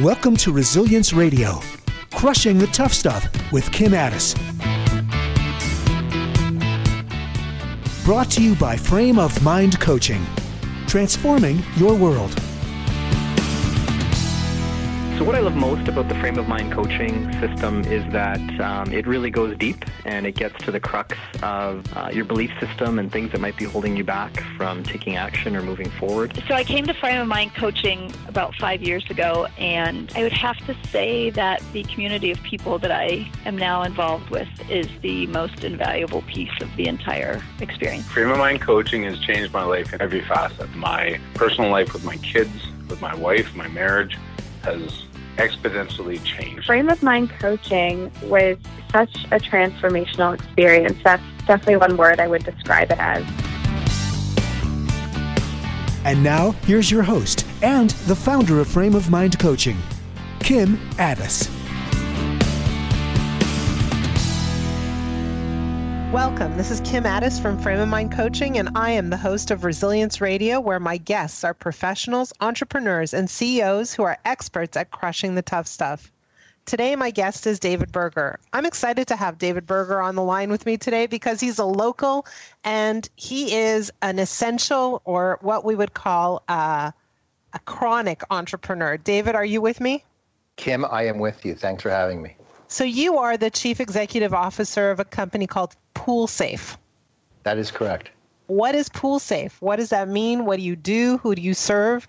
Welcome to Resilience Radio, crushing the tough stuff with Kim Ades. Brought to you by Frame of Mind Coaching, transforming your world. So, what I love most about the frame of mind coaching system is that um, it really goes deep and it gets to the crux of uh, your belief system and things that might be holding you back from taking action or moving forward. So, I came to frame of mind coaching about five years ago, and I would have to say that the community of people that I am now involved with is the most invaluable piece of the entire experience. Frame of mind coaching has changed my life in every facet. My personal life with my kids, with my wife, my marriage has exponentially changed. Frame of mind coaching was such a transformational experience. That's definitely one word I would describe it as. And now, here's your host and the founder of Frame of Mind Coaching, Kim Ades. Welcome. This is Kim Ades from Frame of Mind Coaching, and I am the host of Resilience Radio, where my guests are professionals, entrepreneurs, and CEOs who are experts at crushing the tough stuff. Today, my guest is David Berger. I'm excited to have David Berger on the line with me today because he's a local and he is an essential or what we would call a, a chronic entrepreneur. David, are you with me? Kim, I am with you. Thanks for having me. So, you are the chief executive officer of a company called Pool Safe. That is correct. What is Pool Safe? What does that mean? What do you do? Who do you serve?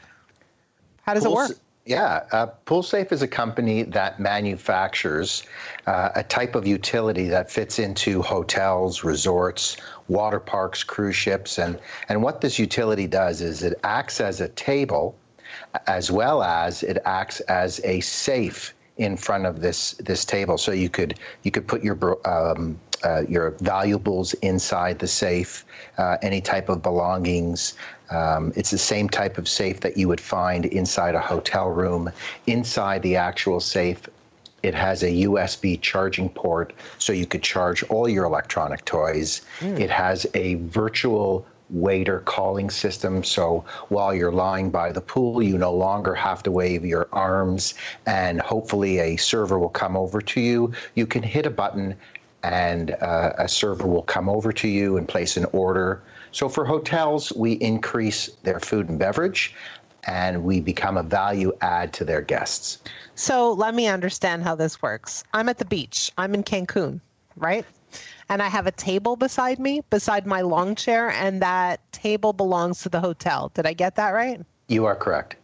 How does Pool, it work? Yeah, uh, Pool Safe is a company that manufactures uh, a type of utility that fits into hotels, resorts, water parks, cruise ships, and and what this utility does is it acts as a table, as well as it acts as a safe in front of this this table. So you could you could put your um, uh, your valuables inside the safe, uh, any type of belongings. Um, it's the same type of safe that you would find inside a hotel room. Inside the actual safe, it has a USB charging port so you could charge all your electronic toys. Mm. It has a virtual waiter calling system. So while you're lying by the pool, you no longer have to wave your arms, and hopefully a server will come over to you. You can hit a button, and uh, a server will come over to you and place an order. So for hotels, we increase their food and beverage. And we become a value add to their guests. So let me understand how this works. I'm at the beach. I'm in Cancun, right? And I have a table beside me, beside my long chair, and that table belongs to the hotel. Did I get that right? You are correct.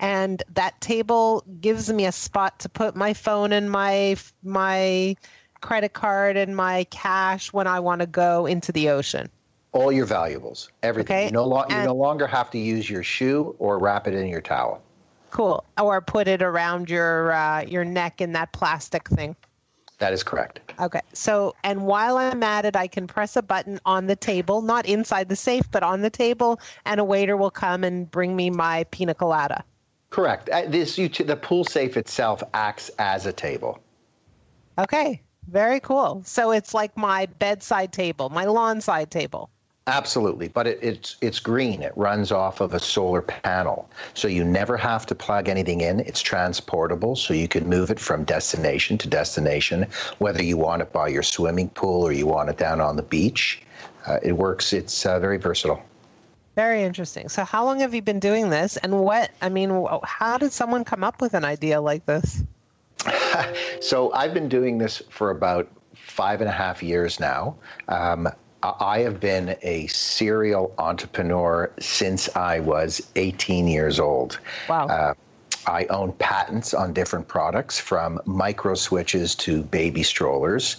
And that table gives me a spot to put my phone and my my credit card and my cash when I want to go into the ocean. All your valuables, everything. Okay. You, no lo- you no longer have to use your shoe or wrap it in your towel. Cool. Or put it around your uh, your neck in that plastic thing. That is correct. Okay. So, and while I'm at it, I can press a button on the table, not inside the safe, but on the table, and a waiter will come and bring me my pina colada. Correct. Uh, this the pool safe itself acts as a table. Okay. Very cool. So it's like my bedside table, my lawn side table. Absolutely, but it, it's it's green. It runs off of a solar panel, so you never have to plug anything in. It's transportable, so you can move it from destination to destination, whether you want it by your swimming pool or you want it down on the beach. Uh, it works. It's uh, very versatile. Very interesting. So, how long have you been doing this, and what? I mean, how did someone come up with an idea like this? so, I've been doing this for about five and a half years now. Um, I have been a serial entrepreneur since I was 18 years old. Wow. Uh, I own patents on different products from micro switches to baby strollers.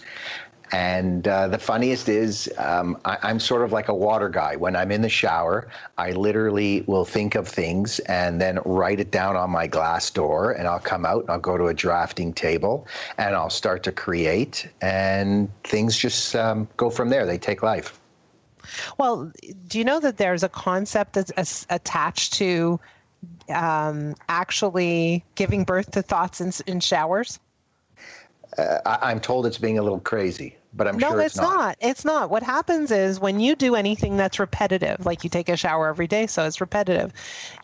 And uh, the funniest is, um, I, am sort of like a water guy. When I'm in the shower, I literally will think of things and then write it down on my glass door. And I'll come out and I'll go to a drafting table and I'll start to create. And things just um, go from there, they take life. Well, do you know that there's a concept that's attached to um, actually giving birth to thoughts in, in showers? Uh, I, am told it's being a little crazy. But I'm no, sure it's, it's not. not. It's not. What happens is when you do anything that's repetitive, like you take a shower every day, so it's repetitive,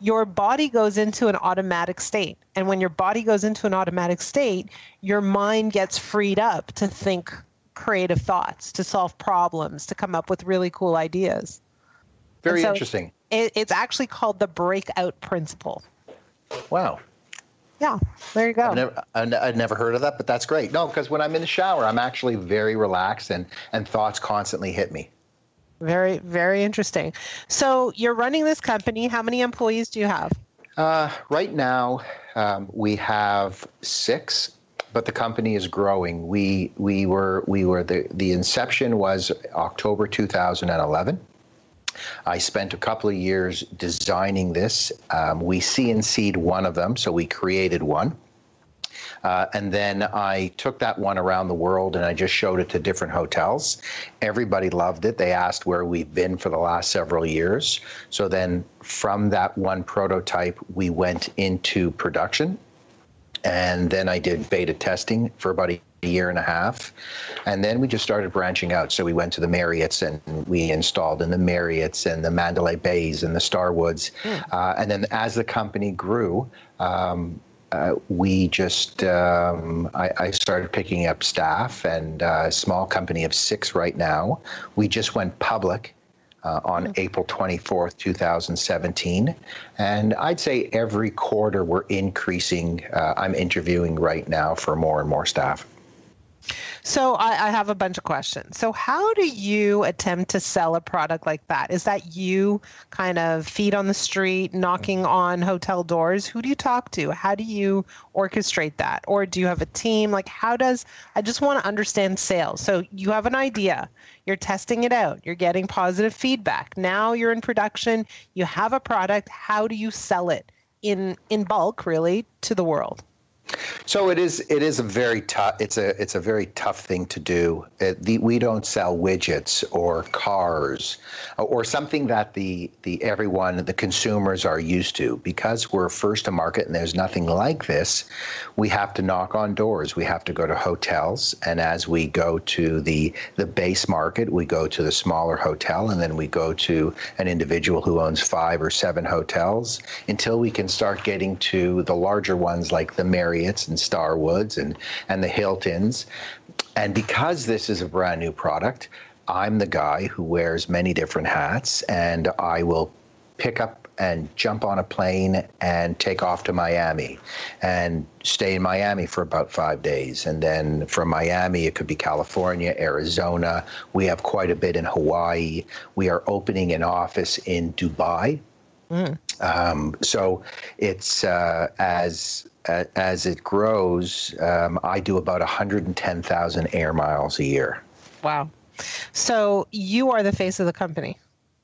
your body goes into an automatic state. And when your body goes into an automatic state, your mind gets freed up to think creative thoughts, to solve problems, to come up with really cool ideas. Very so interesting. It, it's actually called the breakout principle. Wow. Yeah, there you go. I've never, I've never heard of that, but that's great. No, because when I'm in the shower, I'm actually very relaxed and, and thoughts constantly hit me. Very, very interesting. So you're running this company. How many employees do you have? Uh, right now, um, we have six, but the company is growing. We we were we were the the inception was October 2011. I spent a couple of years designing this. Um, we CNC'd one of them, so we created one. Uh, and then I took that one around the world and I just showed it to different hotels. Everybody loved it. They asked where we've been for the last several years. So then from that one prototype, we went into production. And then I did beta testing for about a year and a half. And then we just started branching out. So we went to the Marriotts and we installed in the Marriotts and the Mandalay Bays and the Starwoods. Uh, and then as the company grew, um, uh, we just um, I, I, started picking up staff and uh, a small company of six right now. We just went public uh, on April 24th, 2017, and I'd say every quarter we're increasing. Uh, I'm interviewing right now for more and more staff. So I, I, have a bunch of questions. So how do you attempt to sell a product like that? Is that you kind of feet on the street, knocking on hotel doors? Who do you talk to? How do you orchestrate that? Or do you have a team? Like how does I just want to understand sales. So you have an idea, you're testing it out, you're getting positive feedback. Now you're in production, you have a product. How do you sell it in in bulk really to the world? So it is. It is a very tough. It's a. It's a very tough thing to do. It, the, we don't sell widgets or cars, uh, or something that the the everyone the consumers are used to. Because we're first to market and there's nothing like this, we have to knock on doors. We have to go to hotels, and as we go to the the base market, we go to the smaller hotel, and then we go to an individual who owns five or seven hotels until we can start getting to the larger ones like the Marriott Marriotts and Starwoods and, and the Hiltons. And because this is a brand new product, I'm the guy who wears many different hats, and I will pick up and jump on a plane and take off to Miami and stay in Miami for about five days. And then from Miami, it could be California, Arizona. We have quite a bit in Hawaii. We are opening an office in Dubai. Mm. Um, so it's uh, as as it grows, um, I do about 110,000 air miles a year. Wow. So you are the face of the company.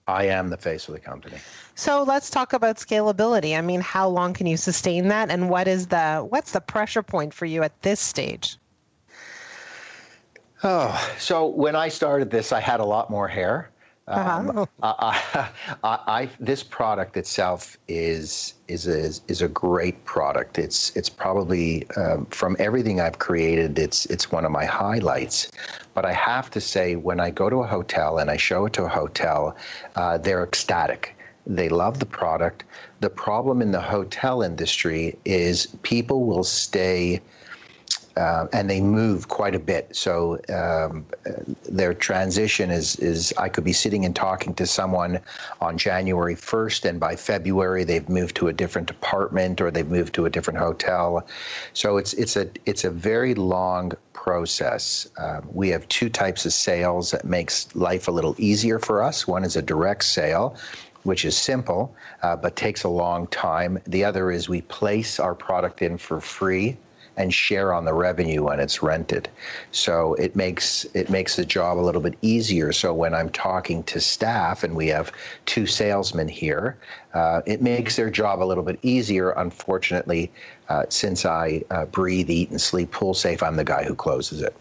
I am the face of the company. So let's talk about scalability. I mean, how long can you sustain that, and what is the what's the pressure point for you at this stage? Oh, so when I started this, I had a lot more hair. Um, uh-huh. I, I, I, this product itself is is a, is a great product. It's it's probably um, from everything I've created, it's it's one of my highlights. But I have to say, when I go to a hotel and I show it to a hotel, uh, they're ecstatic. They love the product. The problem in the hotel industry is people will stay uh, and they move quite a bit. So um, their transition is is I could be sitting and talking to someone on January 1st, and by February they've moved to a different department or they've moved to a different hotel. So it's it's a it's a very long process. Um, we have two types of sales that makes life a little easier for us. One is a direct sale which is simple uh, but takes a long time. The other is we place our product in for free and share on the revenue when it's rented. So it makes it makes the job a little bit easier. So when I'm talking to staff, and we have two salesmen here, uh, it makes their job a little bit easier. Unfortunately, uh, since I uh, breathe, eat, and sleep pool safe, I'm the guy who closes it.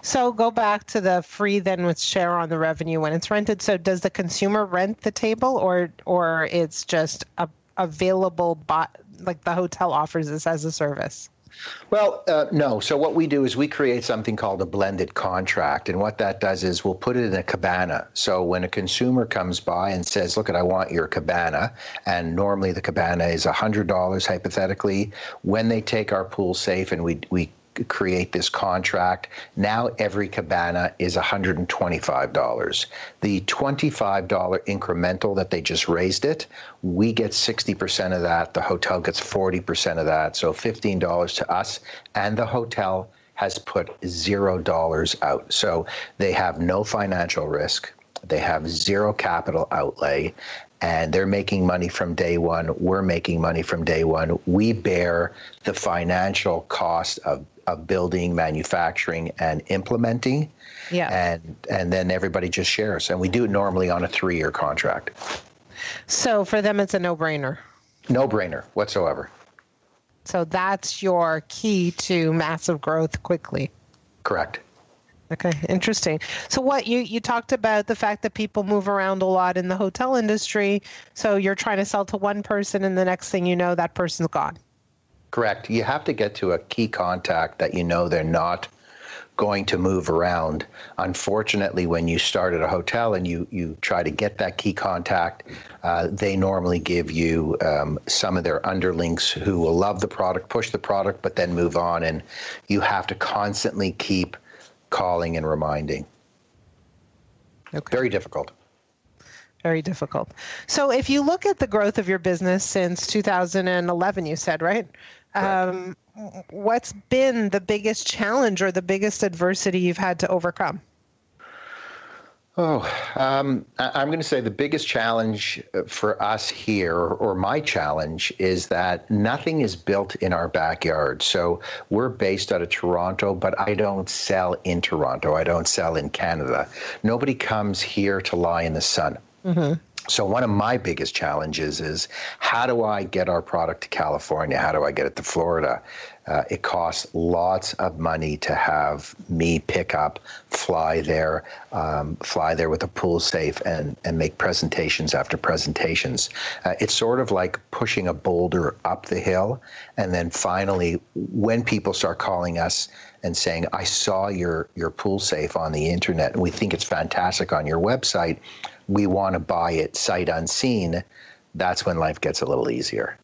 So go back to the free then with share on the revenue when it's rented. So does the consumer rent the table or or it's just a, available like the hotel offers this as a service? Well, uh, no. So what we do is we create something called a blended contract, and what that does is we'll put it in a cabana. So when a consumer comes by and says, "Look, I want your cabana," and normally the cabana is hundred dollars hypothetically, when they take our pool safe and we we create this contract. Now every cabana is $125. The $25 incremental that they just raised it, we get 60% of that. The hotel gets 40% of that. So $15 to us and the hotel has put zero dollars out. So they have no financial risk. They have zero capital outlay and they're making money from day one. We're making money from day one. We bear the financial cost of of building, manufacturing, and implementing. Yeah. And and then everybody just shares, and we do it normally on a three-year contract. So for them, it's a no-brainer. No brainer whatsoever. So that's your key to massive growth quickly. Correct. Okay, interesting. So what you you talked about the fact that people move around a lot in the hotel industry. So you're trying to sell to one person, and the next thing you know, that person's gone. Correct. You have to get to a key contact that you know they're not going to move around. Unfortunately, when you start at a hotel and you, you try to get that key contact, uh, they normally give you um, some of their underlings who will love the product, push the product, but then move on. And you have to constantly keep calling and reminding. Okay. Very difficult. Very difficult. So if you look at the growth of your business since 2011, you said, right? Um, what's been the biggest challenge or the biggest adversity you've had to overcome? Oh, um, I- I'm going to say the biggest challenge uh, for us here, or my challenge, is that nothing is built in our backyard. So we're based out of Toronto, but I don't sell in Toronto. I don't sell in Canada. Nobody comes here to lie in the sun. So one of my biggest challenges is how do I get our product to California? How do I get it to Florida? Uh, it costs lots of money to have me pick up, fly there, um, fly there with a pool safe, and and make presentations after presentations. Uh, it's sort of like pushing a boulder up the hill, and then finally, when people start calling us and saying, "I saw your your pool safe on the internet, and we think it's fantastic on your website," we want to buy it sight unseen. That's when life gets a little easier.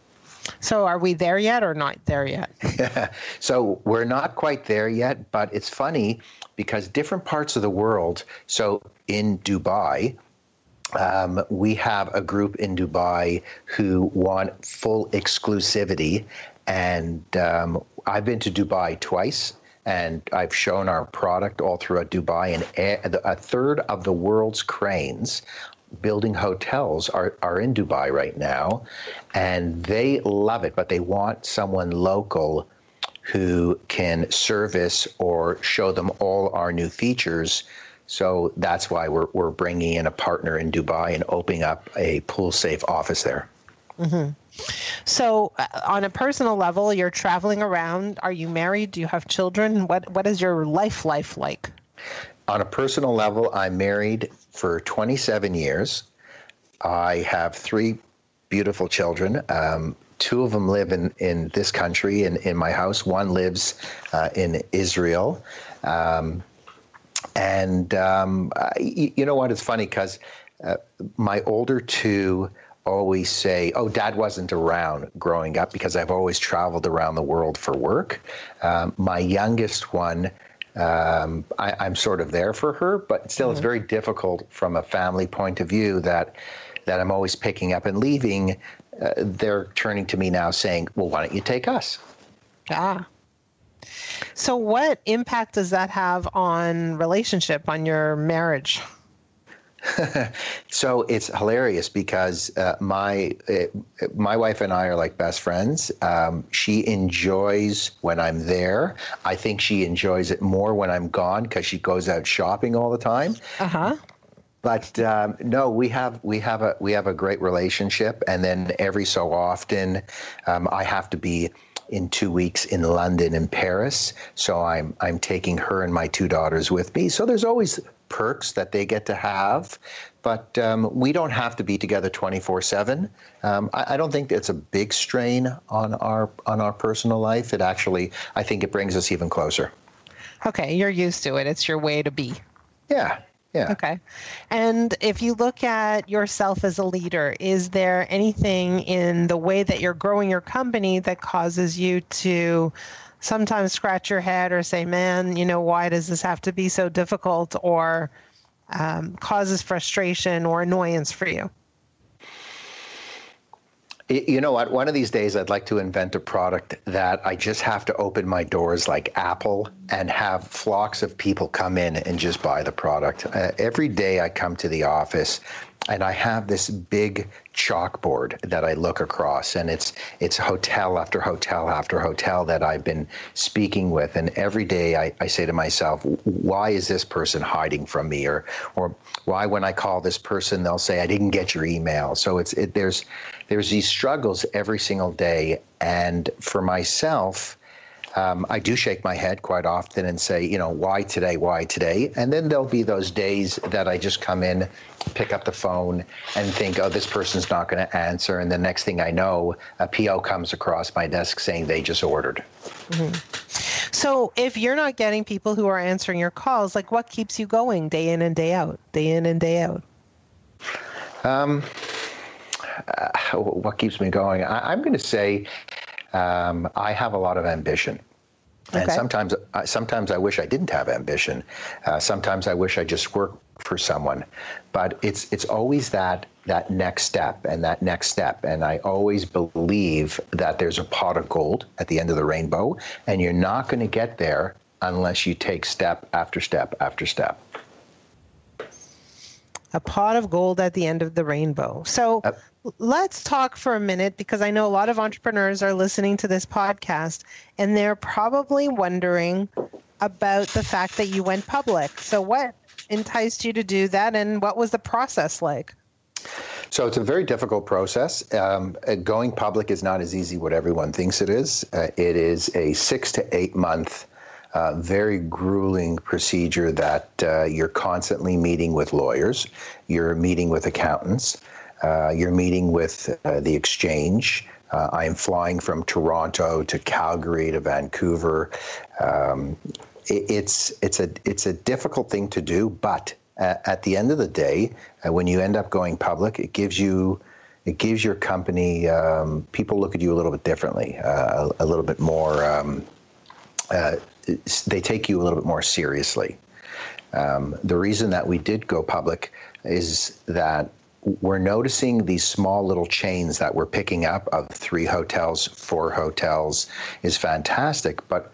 So are we there yet or not there yet? So we're not quite there yet, but it's funny because different parts of the world. So in Dubai, um, we have a group in Dubai who want full exclusivity. And um, I've been to Dubai twice. And I've shown our product all throughout Dubai, and a, third of the world's cranes building hotels are, are in Dubai right now, and they love it, but they want someone local who can service or show them all our new features. So that's why we're, we're bringing in a partner in Dubai and opening up a pool safe office there. Mm-hmm. So uh, on a personal level, you're traveling around. Are you married? Do you have children? What What is your life life like? On a personal level, I'm married for 27 years. I have three beautiful children. Um, two of them live in, in this country, in, in my house. One lives uh, in Israel. Um, and um, I, you know what? It's funny because uh, my older two always say, "Oh, Dad wasn't around growing up because I've always traveled around the world for work." Um, my youngest one, um, I, I'm sort of there for her, but still, it's very difficult from a family point of view that that I'm always picking up and leaving. Uh, they're turning to me now, saying, "Well, why don't you take us?" Ah. So what impact does that have on relationship, on your marriage? So it's hilarious because uh, my uh, my wife and I are like best friends. Um, she enjoys when I'm there. I think she enjoys it more when I'm gone because she goes out shopping all the time. Uh huh. But um, no, we have we have a we have a great relationship, and then every so often, um, I have to be in two weeks in London and Paris. So I'm I'm taking her and my two daughters with me. So there's always perks that they get to have, but um, we don't have to be together 24 um, 7. I, I don't think it's a big strain on our on our personal life. It actually, I think it brings us even closer. Okay, you're used to it. It's your way to be. Yeah, yeah. Okay. And if you look at yourself as a leader, is there anything in the way that you're growing your company that causes you to sometimes scratch your head or say, man, you know, why does this have to be so difficult or um, causes frustration or annoyance for you? You know what? One of these days, I'd like to invent a product that I just have to open my doors like Apple and have flocks of people come in and just buy the product. Uh, every day I come to the office and I have this big chalkboard that I look across, and it's it's hotel after hotel after hotel that I've been speaking with, and every day I, I say to myself, why is this person hiding from me, or or why when I call this person they'll say I didn't get your email. So it's it, there's there's these struggles every single day, and for myself um, I do shake my head quite often and say, you know, why today? Why today? And then there'll be those days that I just come in, pick up the phone, and think, oh, this person's not going to answer. And the next thing I know, a PO comes across my desk saying they just ordered. Mm-hmm. So if you're not getting people who are answering your calls, like what keeps you going day in and day out, day in and day out? Um, uh, what keeps me going? I, am going to say um, I have a lot of ambition. Okay. And sometimes, sometimes I wish I didn't have ambition. Uh, sometimes I wish I just worked for someone. But it's it's always that that next step and that next step. And I always believe that there's a pot of gold at the end of the rainbow, and you're not going to get there unless you take step after step after step. A pot of gold at the end of the rainbow. So. Uh, let's talk for a minute because I know a lot of entrepreneurs are listening to this podcast and they're probably wondering about the fact that you went public. So, what enticed you to do that and what was the process like? So it's a very difficult process. Um, uh, going public is not as easy what everyone thinks it is. Uh, it is a six to eight month, uh, very grueling procedure that uh, you're constantly meeting with lawyers, you're meeting with accountants, uh, you're meeting with uh, the exchange. Uh, I am flying from Toronto to Calgary to Vancouver. Um, it, it's it's a it's a difficult thing to do, but at the end of the day, uh, when you end up going public, it gives you it gives your company um, people look at you a little bit differently, uh, a, a, little bit more. Um, uh, they take you a little bit more seriously. Um, the reason that we did go public is that we're noticing these small little chains that we're picking up of three hotels, four hotels is fantastic. But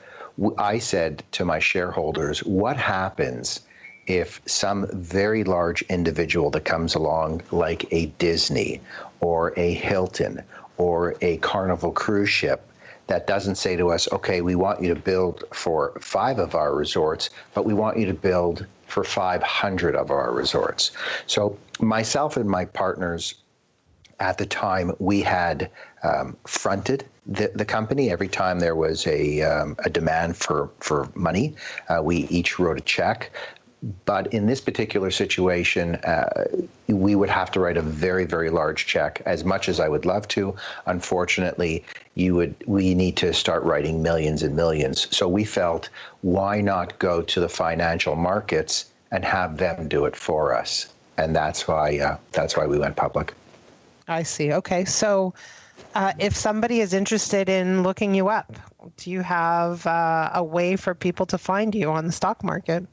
I said to my shareholders, what happens if some very large individual that comes along, like a Disney or a Hilton or a Carnival cruise ship, that doesn't say to us, okay, we want you to build for five of our resorts, but we want you to build for 500 of our resorts. So, myself and my partners at the time, we had um, fronted the, the company every time there was a, um, a demand for, for money. Uh, we each wrote a check. But in this particular situation, uh, we would have to write a very, very large check. As much as I would love to, unfortunately, you would. We need to start writing millions and millions. So we felt, why not go to the financial markets and have them do it for us? And that's why. Uh, that's why we went public. I see. Okay, so. Uh, if somebody is interested in looking you up, do you have uh, a way for people to find you on the stock market?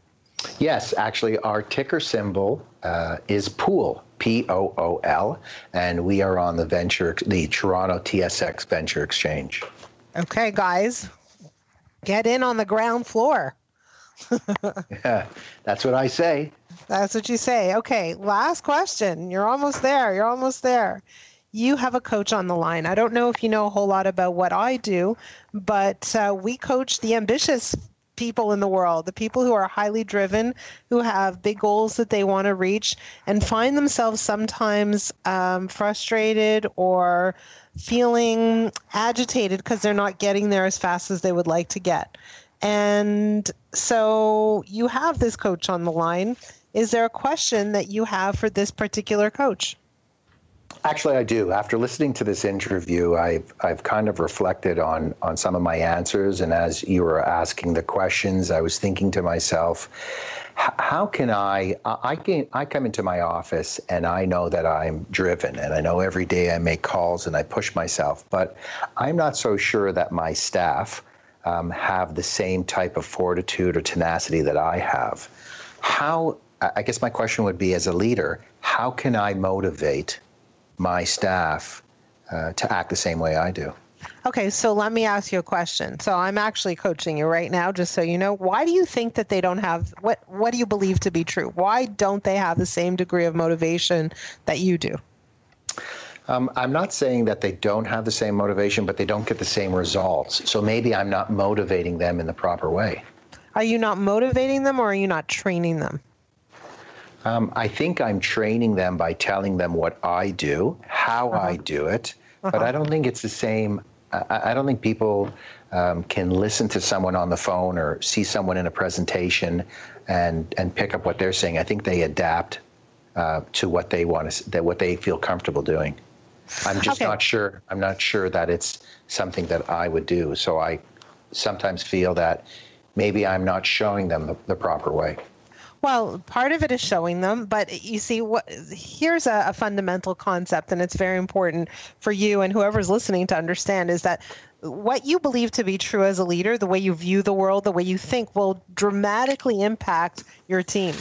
Yes, actually, our ticker symbol uh, is Pool, P O O L, and we are on the venture, the Toronto TSX Venture Exchange. Okay, guys, get in on the ground floor. yeah, that's what I say. That's what you say. Okay, last question. You're almost there. You're almost there. You have a coach on the line. I don't know if you know a whole lot about what I do, but uh, we coach the ambitious people in the world, the people who are highly driven, who have big goals that they want to reach, and find themselves sometimes um, frustrated or feeling agitated because they're not getting there as fast as they would like to get. And so you have this coach on the line. Is there a question that you have for this particular coach? Actually, I do. After listening to this interview, I've I've kind of reflected on on some of my answers, and as you were asking the questions, I was thinking to myself, how can I? I can I come into my office and I know that I'm driven, and I know every day I make calls and I push myself, but I'm not so sure that my staff um, have the same type of fortitude or tenacity that I have. How? I guess my question would be, as a leader, how can I motivate? My staff uh, to act the same way I do. Okay, so let me ask you a question. So I'm actually coaching you right now, just so you know. Why do you think that they don't have what? What do you believe to be true? Why don't they have the same degree of motivation that you do? Um, I'm not saying that they don't have the same motivation, but they don't get the same results. So maybe I'm not motivating them in the proper way. Are you not motivating them, or are you not training them? Um, I think I'm training them by telling them what I do, how uh-huh. I do it, uh-huh. but I don't think it's the same. I, I don't think people um, can listen to someone on the phone or see someone in a presentation and and pick up what they're saying. I think they adapt uh, to what they want to, that what they feel comfortable doing. I'm just okay. not sure. I'm not sure that it's something that I would do. So I sometimes feel that maybe I'm not showing them the, the proper way. Well, part of it is showing them, but you see, what here's a, a, fundamental concept, and it's very important for you and whoever's listening to understand is that what you believe to be true as a leader, the way you view the world, the way you think, will dramatically impact your team.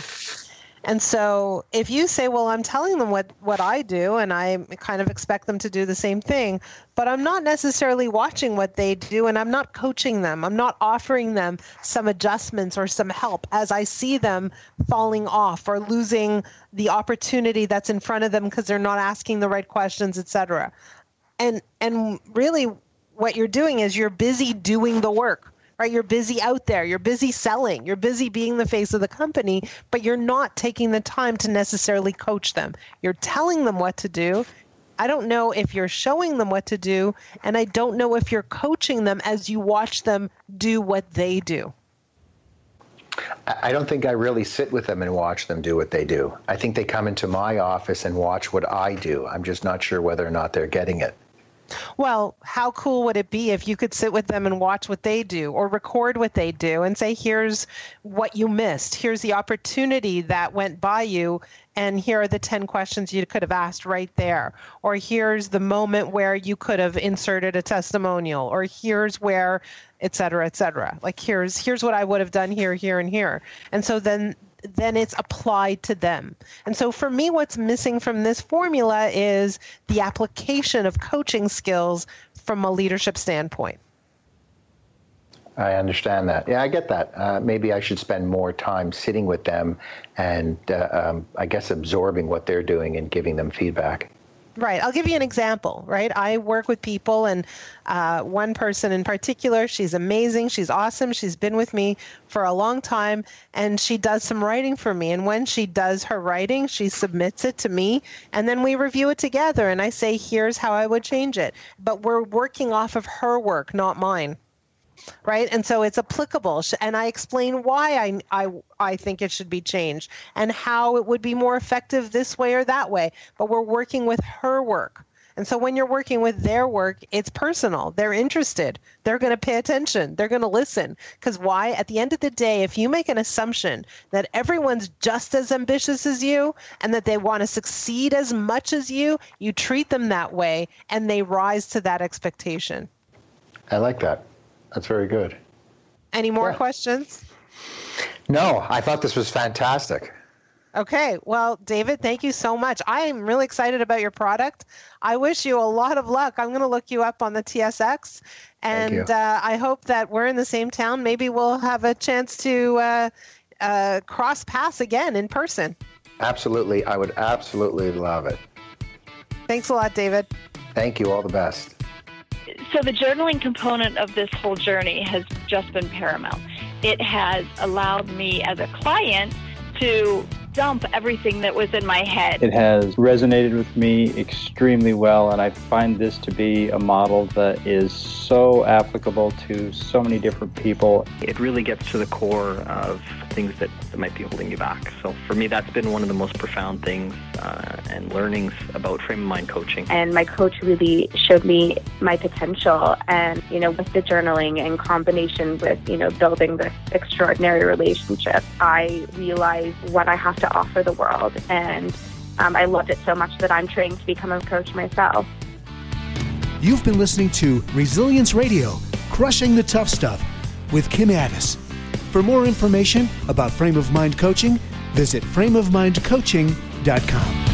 And so if you say, well, I'm telling them what, what I do and I kind of expect them to do the same thing, but I'm not necessarily watching what they do and I'm not coaching them. I'm not offering them some adjustments or some help as I see them falling off or losing the opportunity that's in front of them because they're not asking the right questions, etc. And and really what you're doing is you're busy doing the work right? You're busy out there, you're busy selling, you're busy being the face of the company, but you're not taking the time to necessarily coach them. You're telling them what to do. I don't know if you're showing them what to do, and I don't know if you're coaching them as you watch them do what they do. I don't think I really sit with them and watch them do what they do. I think they come into my office and watch what I do. I'm just not sure whether or not they're getting it. Well, how cool would it be if you could sit with them and watch what they do or record what they do and say, here's what you missed. Here's the opportunity that went by you. And here are the 10 questions you could have asked right there. Or here's the moment where you could have inserted a testimonial. Or here's where, et cetera, et cetera. Like here's here's what I would have done here, here, and here. And so then then it's applied to them. And so for me, what's missing from this formula is the application of coaching skills from a leadership standpoint. I understand that. Yeah, I get that. Uh, maybe I should spend more time sitting with them and uh, um, I guess absorbing what they're doing and giving them feedback. Right. I'll give you an example, right? I work with people, and uh, one person in particular, she's amazing. She's awesome. She's been with me for a long time, and she does some writing for me. And when she does her writing, she submits it to me, and then we review it together. And I say, here's how I would change it. But we're working off of her work, not mine right? And so it's applicable. And I explain why I, I, I think it should be changed and how it would be more effective this way or that way. But we're working with her work. And so when you're working with their work, it's personal. They're interested. They're going to pay attention. They're going to listen. Because why? At the end of the day, if you make an assumption that everyone's just as ambitious as you and that they want to succeed as much as you, you treat them that way and they rise to that expectation. I like that. That's very good. Any more yeah. questions? No, I thought this was fantastic. Okay. Well, David, thank you so much. I am really excited about your product. I wish you a lot of luck. I'm going to look you up on the TSX, and uh, I hope that we're in the same town. Maybe we'll have a chance to uh, uh, cross paths again in person. Absolutely. I would absolutely love it. Thanks a lot, David. Thank you. All the best so the journaling component of this whole journey has just been paramount. It has allowed me as a client to dump everything that was in my head. It has resonated with me extremely well, and I find this to be a model that is so applicable to so many different people. It really gets to the core of things that, that might be holding you back. So for me, that's been one of the most profound things uh, and learnings about frame of mind coaching. And my coach really showed me my potential. And, you know, with the journaling in combination with, you know, building this extraordinary relationship, I realized what I have to offer the world. And um, I loved it so much that I'm training to become a coach myself. You've been listening to Resilience Radio, Crushing the Tough Stuff with Kim Ades. For more information about frame of mind coaching, visit frameofmindcoaching.com.